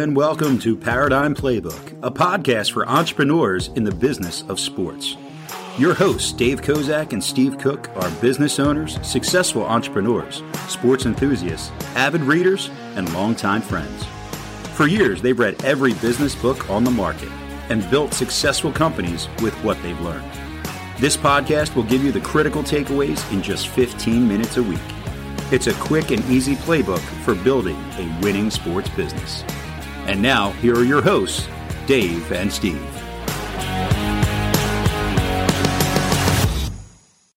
and welcome to Paradigm Playbook, a podcast for entrepreneurs in the business of sports. Your hosts, Dave Kozak and Steve Cook, are business owners, successful entrepreneurs, sports enthusiasts, avid readers, and longtime friends. For years, they've read every business book on the market and built successful companies with what they've learned. This podcast will give you the critical takeaways in just 15 minutes a week. It's a quick and easy playbook for building a winning sports business. And now, here are your hosts, Dave and Steve.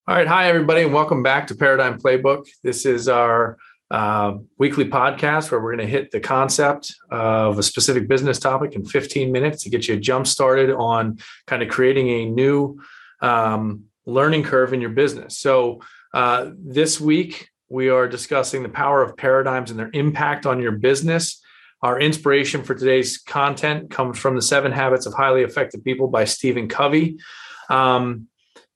All right. Hi, everybody, and welcome back to Paradigm Playbook. This is our uh, weekly podcast where we're going to hit the concept of a specific business topic in 15 minutes to get you jump started on kind of creating a new um, learning curve in your business. So, uh, this week, we are discussing the power of paradigms and their impact on your business. Our inspiration for today's content comes from The Seven Habits of Highly Effective People by Stephen Covey. Um,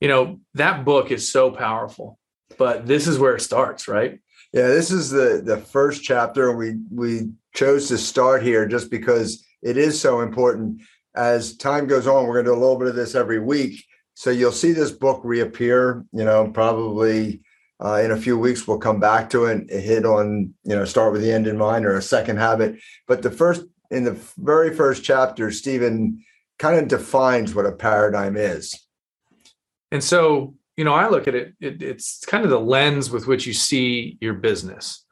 you know, that book is so powerful, but this is where it starts, right? Yeah, this is the the first chapter. We we chose to start here just because it is so important. As time goes on, we're going to do a little bit of this every week. So you'll see this book reappear, you know, probably uh, in a few weeks, we'll come back to it, hit on, you know, start with the end in mind or a second habit. But the first, in the very first chapter, Stephen kind of defines what a paradigm is. And so, you know, I look at it, it it's kind of the lens with which you see your business,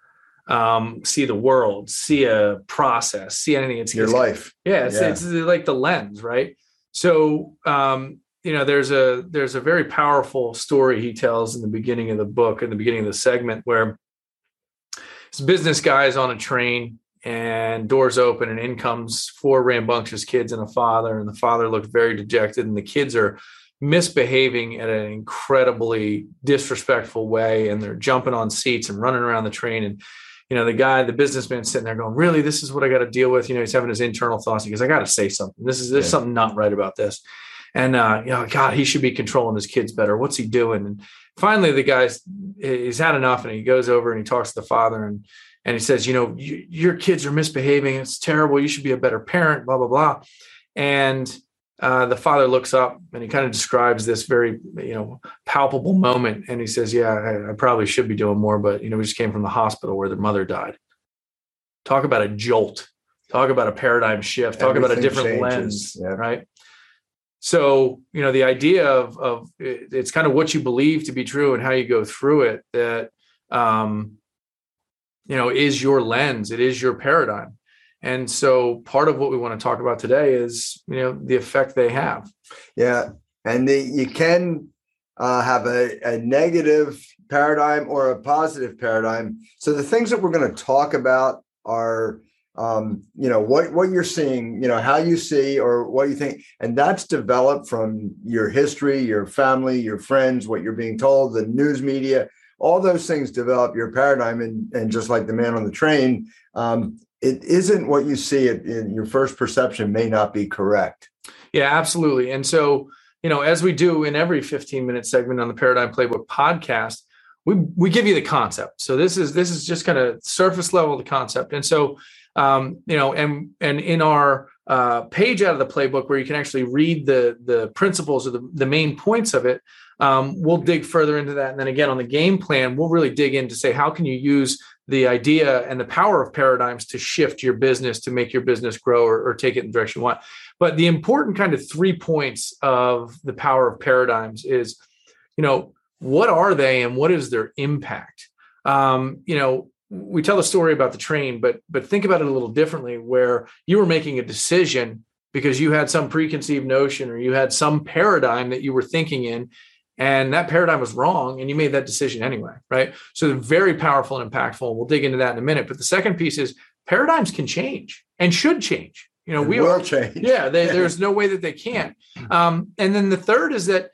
um, see the world, see a process, see anything. It's your it's, life. Yeah it's, yeah. it's like the lens, right? So, um, you know there's a there's a very powerful story he tells in the beginning of the book in the beginning of the segment where this business guy is on a train and doors open and in comes four rambunctious kids and a father and the father looks very dejected and the kids are misbehaving in an incredibly disrespectful way and they're jumping on seats and running around the train and you know the guy the businessman sitting there going really this is what i got to deal with? You know he's having his internal thoughts because i got to say something. This is there's yeah. something not right about this and uh, you know, God, he should be controlling his kids better. What's he doing? And finally, the guy's he's had enough, and he goes over and he talks to the father, and and he says, you know, your kids are misbehaving. It's terrible. You should be a better parent. Blah blah blah. And uh, the father looks up and he kind of describes this very you know palpable moment, and he says, "Yeah, I, I probably should be doing more, but you know, we just came from the hospital where their mother died." Talk about a jolt. Talk about a paradigm shift. Talk Everything about a different changes. lens, yeah. right? So you know the idea of of it's kind of what you believe to be true and how you go through it that um you know is your lens it is your paradigm. And so part of what we want to talk about today is you know the effect they have. Yeah and the, you can uh, have a, a negative paradigm or a positive paradigm. So the things that we're going to talk about are um, you know what what you're seeing you know how you see or what you think and that's developed from your history your family your friends what you're being told the news media all those things develop your paradigm and and just like the man on the train um, it isn't what you see it in your first perception may not be correct. Yeah absolutely and so you know as we do in every 15 minute segment on the paradigm playbook podcast we we give you the concept. So this is this is just kind of surface level the concept and so um, you know, and and in our uh, page out of the playbook where you can actually read the the principles or the, the main points of it, um, we'll dig further into that. And then again on the game plan, we'll really dig in to say how can you use the idea and the power of paradigms to shift your business to make your business grow or, or take it in the direction you want. But the important kind of three points of the power of paradigms is, you know, what are they and what is their impact? Um, you know, we tell the story about the train, but but think about it a little differently, where you were making a decision because you had some preconceived notion or you had some paradigm that you were thinking in, and that paradigm was wrong, and you made that decision anyway, right? So they're very powerful and impactful. We'll dig into that in a minute. But the second piece is paradigms can change and should change. You know, we will change. Yeah, they, there's no way that they can't. Um, and then the third is that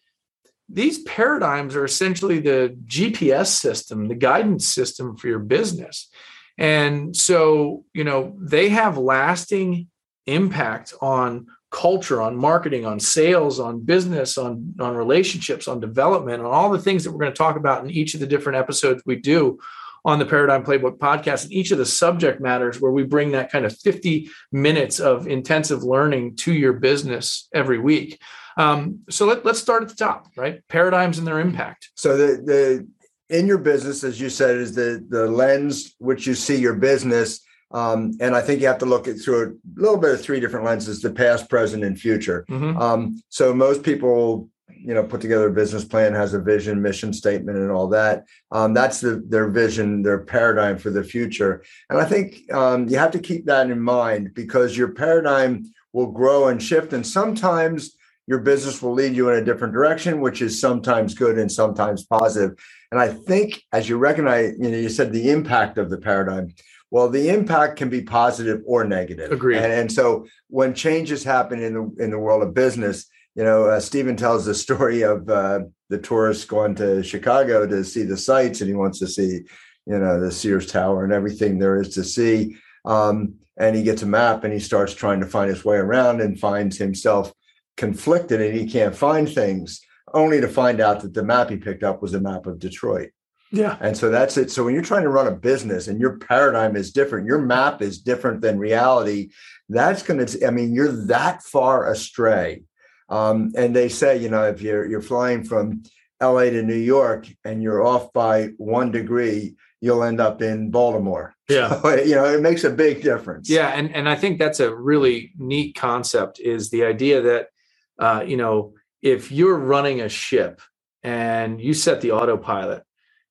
these paradigms are essentially the GPS system, the guidance system for your business. And so, you know, they have lasting impact on culture, on marketing, on sales, on business, on, on relationships, on development, on all the things that we're going to talk about in each of the different episodes we do on the Paradigm Playbook podcast. And each of the subject matters where we bring that kind of 50 minutes of intensive learning to your business every week. Um, so let, us start at the top, right? Paradigms and their impact. So the the in your business, as you said, is the the lens which you see your business. Um, and I think you have to look at through a little bit of three different lenses: the past, present, and future. Mm-hmm. Um, so most people you know put together a business plan has a vision mission statement and all that um, that's the, their vision their paradigm for the future and i think um, you have to keep that in mind because your paradigm will grow and shift and sometimes your business will lead you in a different direction which is sometimes good and sometimes positive. and i think as you recognize you know you said the impact of the paradigm well the impact can be positive or negative Agreed. And, and so when changes happen in the in the world of business you know, uh, Stephen tells the story of uh, the tourist going to Chicago to see the sights, and he wants to see, you know, the Sears Tower and everything there is to see. Um, and he gets a map and he starts trying to find his way around and finds himself conflicted and he can't find things, only to find out that the map he picked up was a map of Detroit. Yeah. And so that's it. So when you're trying to run a business and your paradigm is different, your map is different than reality, that's going to, I mean, you're that far astray um, and they say, you know, if you're you're flying from LA to New York and you're off by one degree, you'll end up in Baltimore. Yeah. So, you know, it makes a big difference. Yeah. And, and I think that's a really neat concept is the idea that, uh, you know, if you're running a ship and you set the autopilot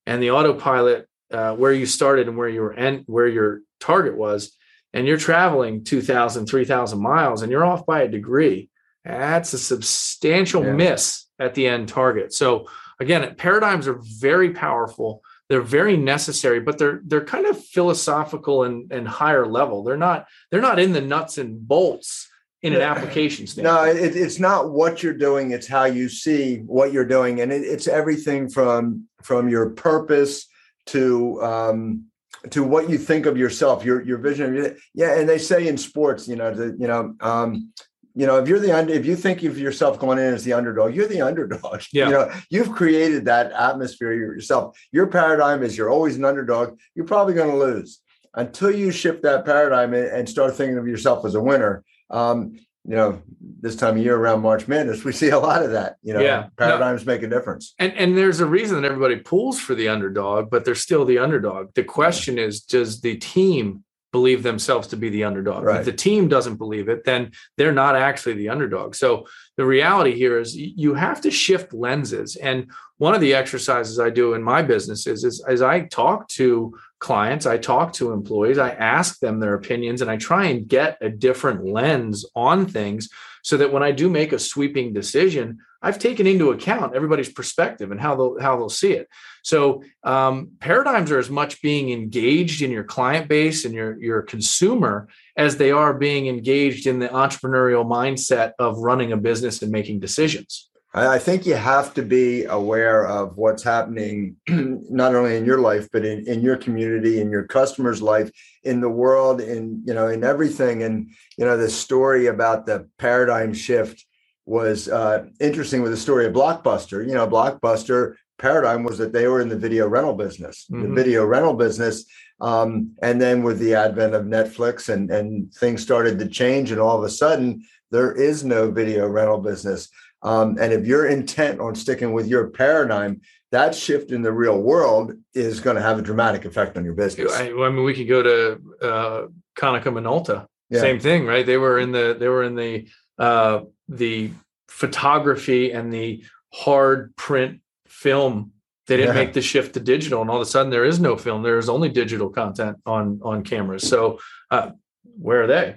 and the autopilot, uh, where you started and where you were and where your target was, and you're traveling 2000, 3000 miles and you're off by a degree, that's a substantial yeah. miss at the end target. So again, paradigms are very powerful. They're very necessary, but they're they're kind of philosophical and, and higher level. They're not they're not in the nuts and bolts in an application standpoint. No, it, it's not what you're doing; it's how you see what you're doing, and it, it's everything from from your purpose to um, to what you think of yourself, your your vision. Yeah, and they say in sports, you know, the, you know, um, you know, if you're the under, if you think of yourself going in as the underdog, you're the underdog. Yeah. You know, you've created that atmosphere yourself. Your paradigm is you're always an underdog. You're probably going to lose until you shift that paradigm and start thinking of yourself as a winner. Um, you know, this time of year around March Madness, we see a lot of that. You know, yeah. paradigms no. make a difference. And and there's a reason that everybody pulls for the underdog, but they're still the underdog. The question is, does the team believe themselves to be the underdog. Right. If the team doesn't believe it, then they're not actually the underdog. So the reality here is you have to shift lenses. And one of the exercises I do in my business is, is as I talk to clients, I talk to employees, I ask them their opinions, and I try and get a different lens on things so that when I do make a sweeping decision, I've taken into account everybody's perspective and how they'll how they'll see it. So um, paradigms are as much being engaged in your client base and your your consumer as they are being engaged in the entrepreneurial mindset of running a business and making decisions. I think you have to be aware of what's happening, not only in your life, but in, in your community, in your customer's life, in the world, in you know, in everything. And you know, the story about the paradigm shift was uh, interesting with the story of Blockbuster. You know, Blockbuster paradigm was that they were in the video rental business, mm-hmm. the video rental business. Um, and then with the advent of Netflix and, and things started to change, and all of a sudden, there is no video rental business. Um, and if you're intent on sticking with your paradigm, that shift in the real world is going to have a dramatic effect on your business. I, I mean, we could go to uh, Konica Minolta. Yeah. Same thing, right? They were in the they were in the uh, the photography and the hard print film they didn't yeah. make the shift to digital and all of a sudden there is no film there is only digital content on on cameras so uh, where are they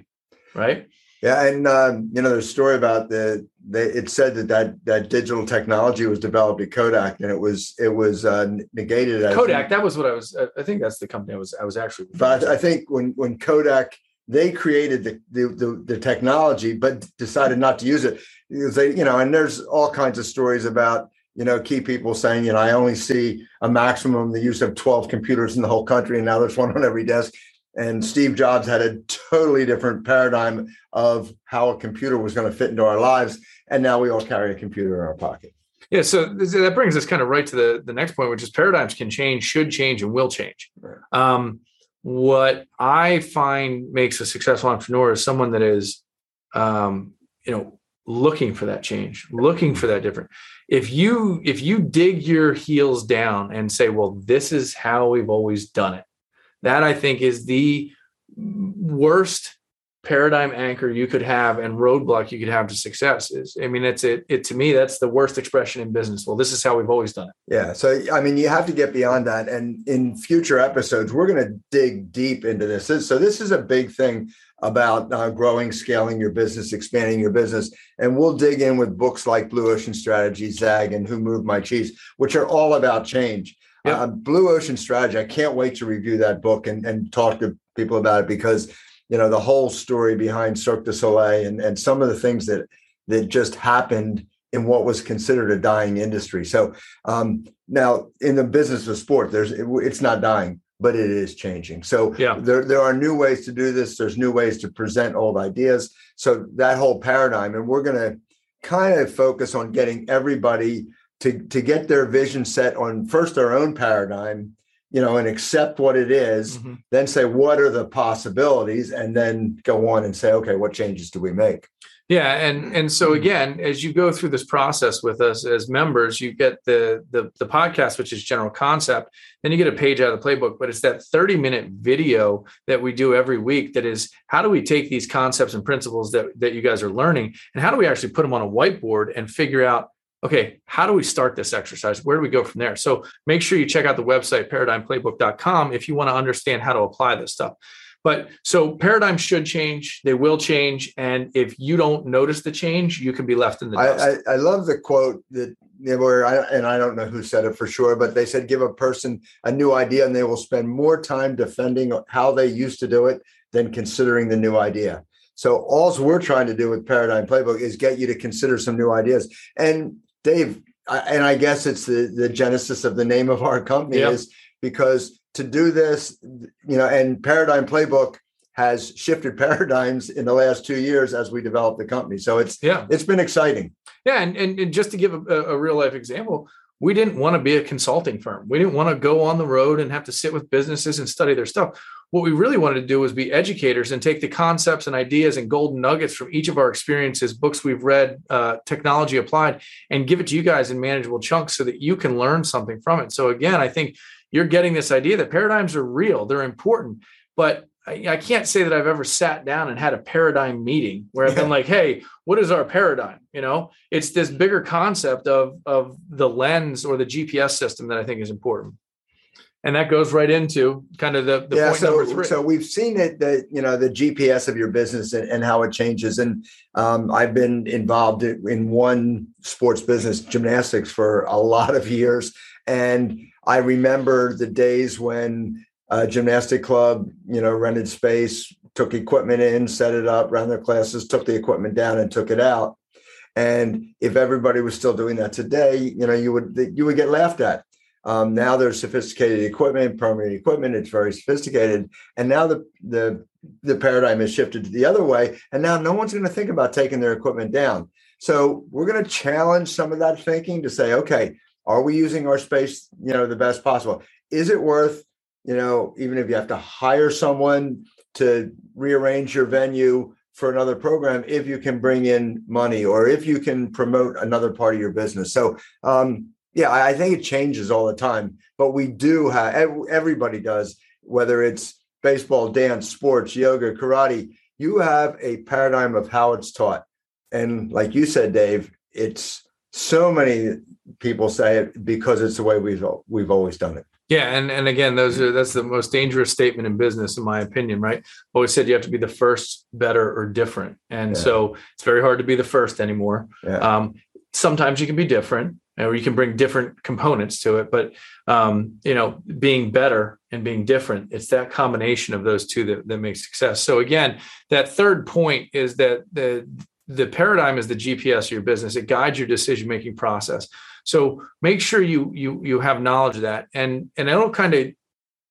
right yeah and um, you know there's a story about the they, it said that, that that digital technology was developed at kodak and it was it was uh, negated kodak that was what i was i think that's the company i was i was actually but i think when when kodak they created the, the, the, the, technology, but decided not to use it because they, you know, and there's all kinds of stories about, you know, key people saying, you know, I only see a maximum the use of 12 computers in the whole country, and now there's one on every desk. And Steve Jobs had a totally different paradigm of how a computer was going to fit into our lives. And now we all carry a computer in our pocket. Yeah, so that brings us kind of right to the the next point, which is paradigms can change, should change, and will change. Um, what I find makes a successful entrepreneur is someone that is, um, you know, looking for that change, looking for that different. If you if you dig your heels down and say, well, this is how we've always done it, that I think is the worst paradigm anchor you could have and roadblock you could have to success is i mean it's it, it to me that's the worst expression in business. Well this is how we've always done it. Yeah so i mean you have to get beyond that and in future episodes we're going to dig deep into this. So this is a big thing about uh, growing scaling your business expanding your business and we'll dig in with books like blue ocean strategy zag and who moved my cheese which are all about change yep. uh, blue ocean strategy i can't wait to review that book and, and talk to people about it because you know the whole story behind Cirque du Soleil and and some of the things that that just happened in what was considered a dying industry. So um, now in the business of sport, there's it, it's not dying, but it is changing. So yeah. there there are new ways to do this. There's new ways to present old ideas. So that whole paradigm, and we're going to kind of focus on getting everybody to to get their vision set on first their own paradigm you know, and accept what it is, mm-hmm. then say, what are the possibilities? And then go on and say, okay, what changes do we make? Yeah, and and so again, as you go through this process with us as members, you get the the the podcast, which is general concept. Then you get a page out of the playbook, but it's that thirty minute video that we do every week. That is, how do we take these concepts and principles that that you guys are learning, and how do we actually put them on a whiteboard and figure out okay, how do we start this exercise? Where do we go from there? So make sure you check out the website, paradigmplaybook.com, if you want to understand how to apply this stuff. But so paradigms should change, they will change. And if you don't notice the change, you can be left in the dust. I, I, I love the quote that where I, and I don't know who said it for sure, but they said give a person a new idea and they will spend more time defending how they used to do it than considering the new idea. So all we're trying to do with Paradigm Playbook is get you to consider some new ideas. And Dave, and I guess it's the the genesis of the name of our company yep. is because to do this, you know, and Paradigm Playbook has shifted paradigms in the last two years as we develop the company. So it's yeah, it's been exciting. Yeah, and and, and just to give a, a real life example, we didn't want to be a consulting firm. We didn't want to go on the road and have to sit with businesses and study their stuff. What we really wanted to do was be educators and take the concepts and ideas and golden nuggets from each of our experiences, books we've read, uh, technology applied, and give it to you guys in manageable chunks so that you can learn something from it. So, again, I think you're getting this idea that paradigms are real, they're important, but I, I, can't say that I've ever sat down and had a paradigm meeting where I've been like, "Hey, what is our paradigm?" You know, it's this bigger concept of of the lens or the GPS system that I think is important, and that goes right into kind of the, the yeah, point so, number three. So we've seen it that you know the GPS of your business and, and how it changes, and um, I've been involved in one sports business, gymnastics, for a lot of years, and I remember the days when uh, gymnastic club, you know, rented space, took equipment in, set it up, ran their classes, took the equipment down, and took it out. And if everybody was still doing that today, you know, you would you would get laughed at. Um, now there's sophisticated equipment, permanent equipment. It's very sophisticated, and now the the the paradigm has shifted to the other way. And now no one's going to think about taking their equipment down. So we're going to challenge some of that thinking to say, okay, are we using our space, you know, the best possible? Is it worth you know, even if you have to hire someone to rearrange your venue for another program, if you can bring in money or if you can promote another part of your business. So, um, yeah, I think it changes all the time, but we do have everybody does, whether it's baseball, dance, sports, yoga, karate, you have a paradigm of how it's taught. And like you said, Dave, it's so many people say it because it's the way we've we've always done it. Yeah, and and again, those are that's the most dangerous statement in business, in my opinion. Right? Always said you have to be the first, better, or different, and yeah. so it's very hard to be the first anymore. Yeah. Um, sometimes you can be different, or you can bring different components to it. But um, you know, being better and being different, it's that combination of those two that that makes success. So again, that third point is that the the paradigm is the GPS of your business. It guides your decision making process. So make sure you you you have knowledge of that, and and it'll kind of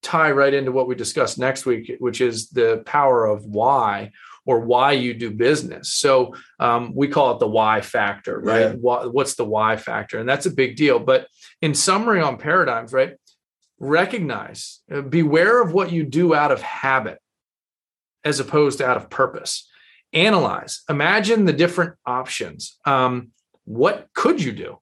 tie right into what we discuss next week, which is the power of why or why you do business. So um, we call it the why factor, right? Yeah. What, what's the why factor? And that's a big deal. But in summary on paradigms, right? Recognize, uh, beware of what you do out of habit as opposed to out of purpose. Analyze, imagine the different options. Um, what could you do?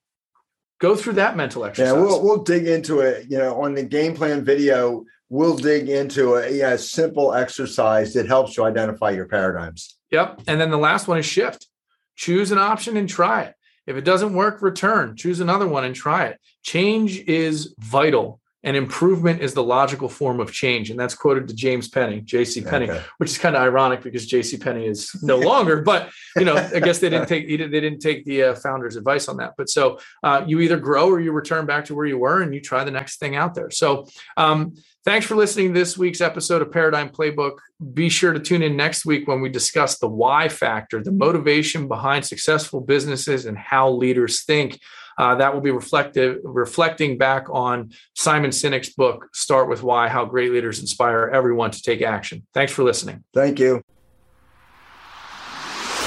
Go through that mental exercise. Yeah, we'll, we'll dig into it. You know, on the game plan video, we'll dig into a, yeah, simple exercise that helps you identify your paradigms. Yep. And then the last one is shift. Choose an option and try it. If it doesn't work, return. Choose another one and try it. Change is vital and improvement is the logical form of change and that's quoted to James Penney JC Penney okay. which is kind of ironic because JC Penney is no longer but you know i guess they didn't take they didn't take the uh, founder's advice on that but so uh, you either grow or you return back to where you were and you try the next thing out there so um, thanks for listening to this week's episode of paradigm playbook be sure to tune in next week when we discuss the why factor the motivation behind successful businesses and how leaders think uh, that will be reflective, reflecting back on Simon Sinek's book, Start with Why How Great Leaders Inspire Everyone to Take Action. Thanks for listening. Thank you.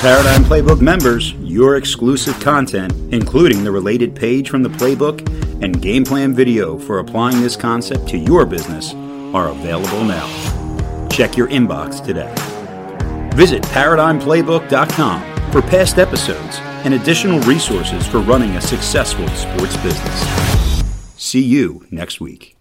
Paradigm Playbook members, your exclusive content, including the related page from the playbook and game plan video for applying this concept to your business, are available now. Check your inbox today. Visit ParadigmPlaybook.com for past episodes and additional resources for running a successful sports business. See you next week.